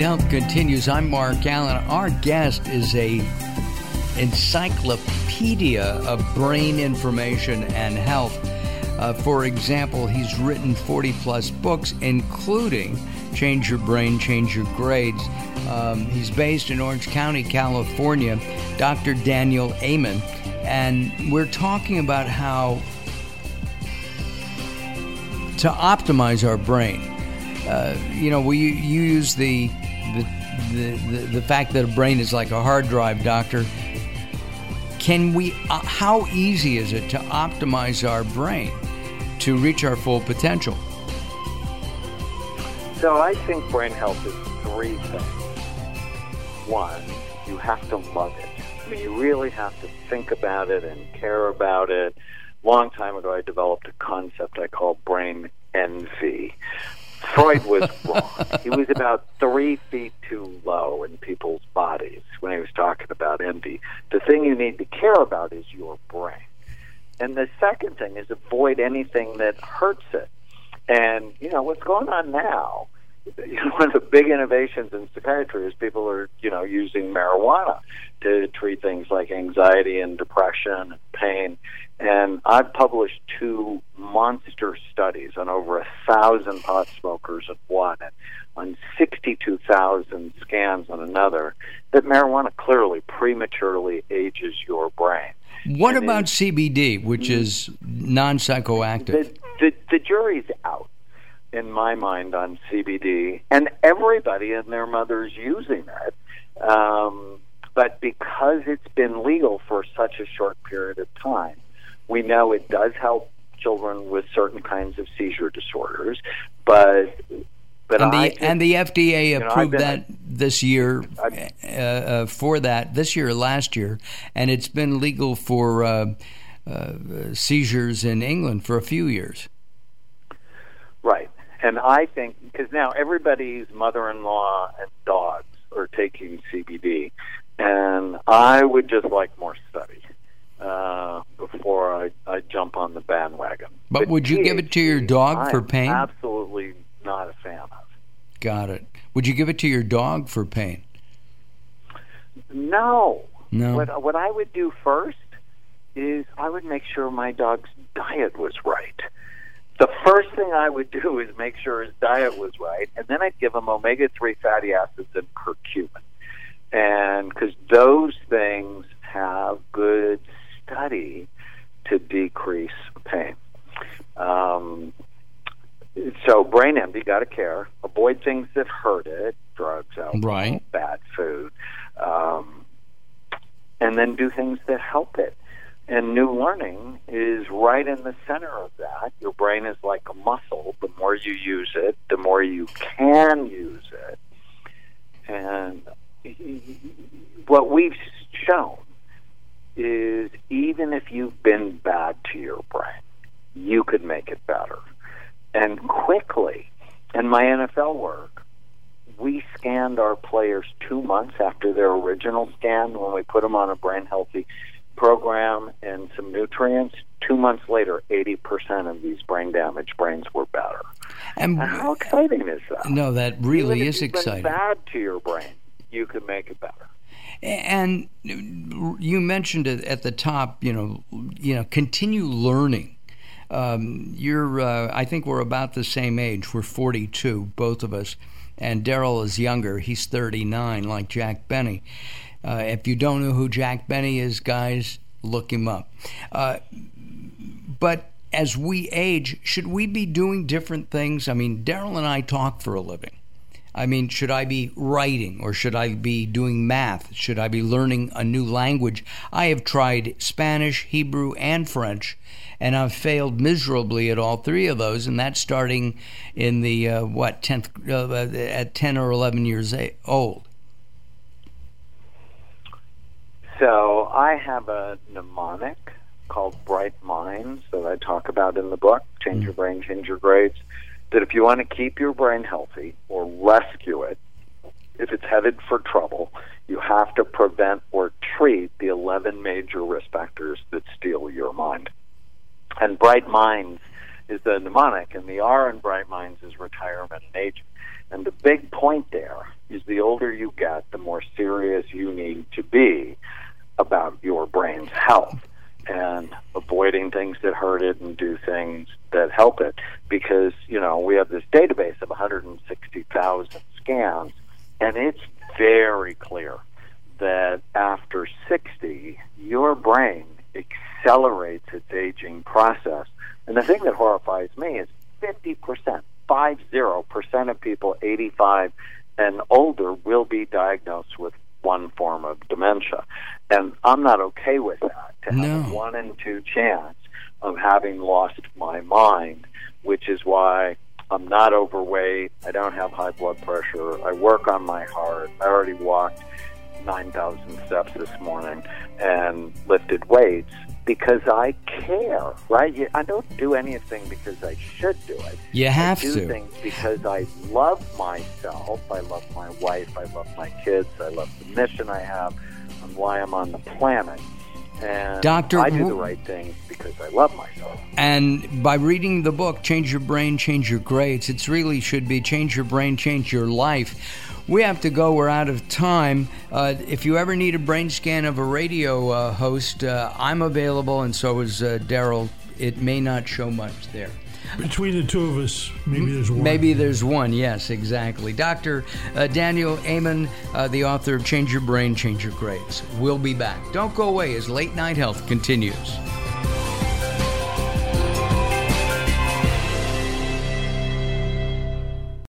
Health continues. I'm Mark Allen. Our guest is a encyclopedia of brain information and health. Uh, for example, he's written 40 plus books, including Change Your Brain, Change Your Grades. Um, he's based in Orange County, California, Dr. Daniel Amen. And we're talking about how to optimize our brain uh, you know, we you use the the, the fact that a brain is like a hard drive, doctor. Can we? Uh, how easy is it to optimize our brain to reach our full potential? So I think brain health is three things. One, you have to love it. I mean, you really have to think about it and care about it. Long time ago, I developed a concept I call brain envy, Freud was wrong. he was about three feet too low in people's bodies when he was talking about envy. The thing you need to care about is your brain. And the second thing is avoid anything that hurts it. And, you know, what's going on now, one of the big innovations in psychiatry is people are, you know, using marijuana to treat things like anxiety and depression and pain. And I've published two monster studies on over a thousand pot smokers of one and on 62,000 scans on another that marijuana clearly prematurely ages your brain. What and about CBD, which is non psychoactive? The, the, the jury's in my mind on CBD, and everybody and their mother's using it. Um, but because it's been legal for such a short period of time, we know it does help children with certain kinds of seizure disorders, but but and the, and the FDA approved know, that this year uh, uh, for that this year or last year, and it's been legal for uh, uh, seizures in England for a few years. And I think because now everybody's mother-in-law and dogs are taking CBD, and I would just like more study uh, before I, I jump on the bandwagon. But, but would you THC, give it to your dog I'm for pain? Absolutely not a fan of. Got it. Would you give it to your dog for pain? No. No. What what I would do first is I would make sure my dog's diet was right. The first thing I would do is make sure his diet was right, and then I'd give him omega three fatty acids and curcumin, and because those things have good study to decrease pain. Um, so brain envy, got to care. Avoid things that hurt it, drugs, alcohol, right. bad food, um, and then do things that help it. And new learning is right in the center of that. Your brain is like a muscle. The more you use it, the more you can use it. And what we've shown is even if you've been bad to your brain, you could make it better. And quickly, in my NFL work, we scanned our players two months after their original scan when we put them on a brain healthy program and some nutrients. Two months later, 80% of these brain damaged brains were better. And how exciting is that? No, that really Even is exciting. bad to your brain, you can make it better. And you mentioned it at the top. You know, you know, continue learning. Um, you're, uh, I think we're about the same age. We're 42, both of us, and Daryl is younger. He's 39, like Jack Benny. Uh, if you don't know who Jack Benny is, guys, look him up. Uh, but as we age, should we be doing different things? I mean, Daryl and I talk for a living. I mean, should I be writing or should I be doing math? Should I be learning a new language? I have tried Spanish, Hebrew, and French, and I've failed miserably at all three of those, and that's starting in the, uh, what, 10th, uh, at 10 or 11 years old. So I have a mnemonic called Bright Minds that I talk about in the book, Change mm. Your Brain, Change Your Grades that if you want to keep your brain healthy or rescue it, if it's headed for trouble, you have to prevent or treat the 11 major risk factors that steal your mind. And Bright Minds is the mnemonic, and the R in Bright Minds is retirement and aging. And the big point there is the older you get, the more serious you need to be about your brain's health and avoiding things that hurt it and do things that help it. Because, you know, we have this database of 160,000 scans, and it's very clear that after 60, your brain accelerates its aging process. And the thing that horrifies me is 50%, 50% of people 85 and older will be diagnosed with one form of dementia. And I'm not okay with that. To no. have a one in two chance of having lost my mind, which is why I'm not overweight. I don't have high blood pressure. I work on my heart. I already walked 9,000 steps this morning and lifted weights because I care, right? I don't do anything because I should do it. You have I do to. things because I love myself. I love my wife. I love my kids. I love the mission I have and why I'm on the planet. And Doctor, I do the right things because I love myself. And by reading the book, Change Your Brain, Change Your Grades, it really should be Change Your Brain, Change Your Life. We have to go. We're out of time. Uh, if you ever need a brain scan of a radio uh, host, uh, I'm available, and so is uh, Daryl. It may not show much there. Between the two of us, maybe there's one. Maybe there's one, yes, exactly. Dr. Uh, Daniel Amen, uh, the author of Change Your Brain, Change Your Grades. We'll be back. Don't go away as Late Night Health continues.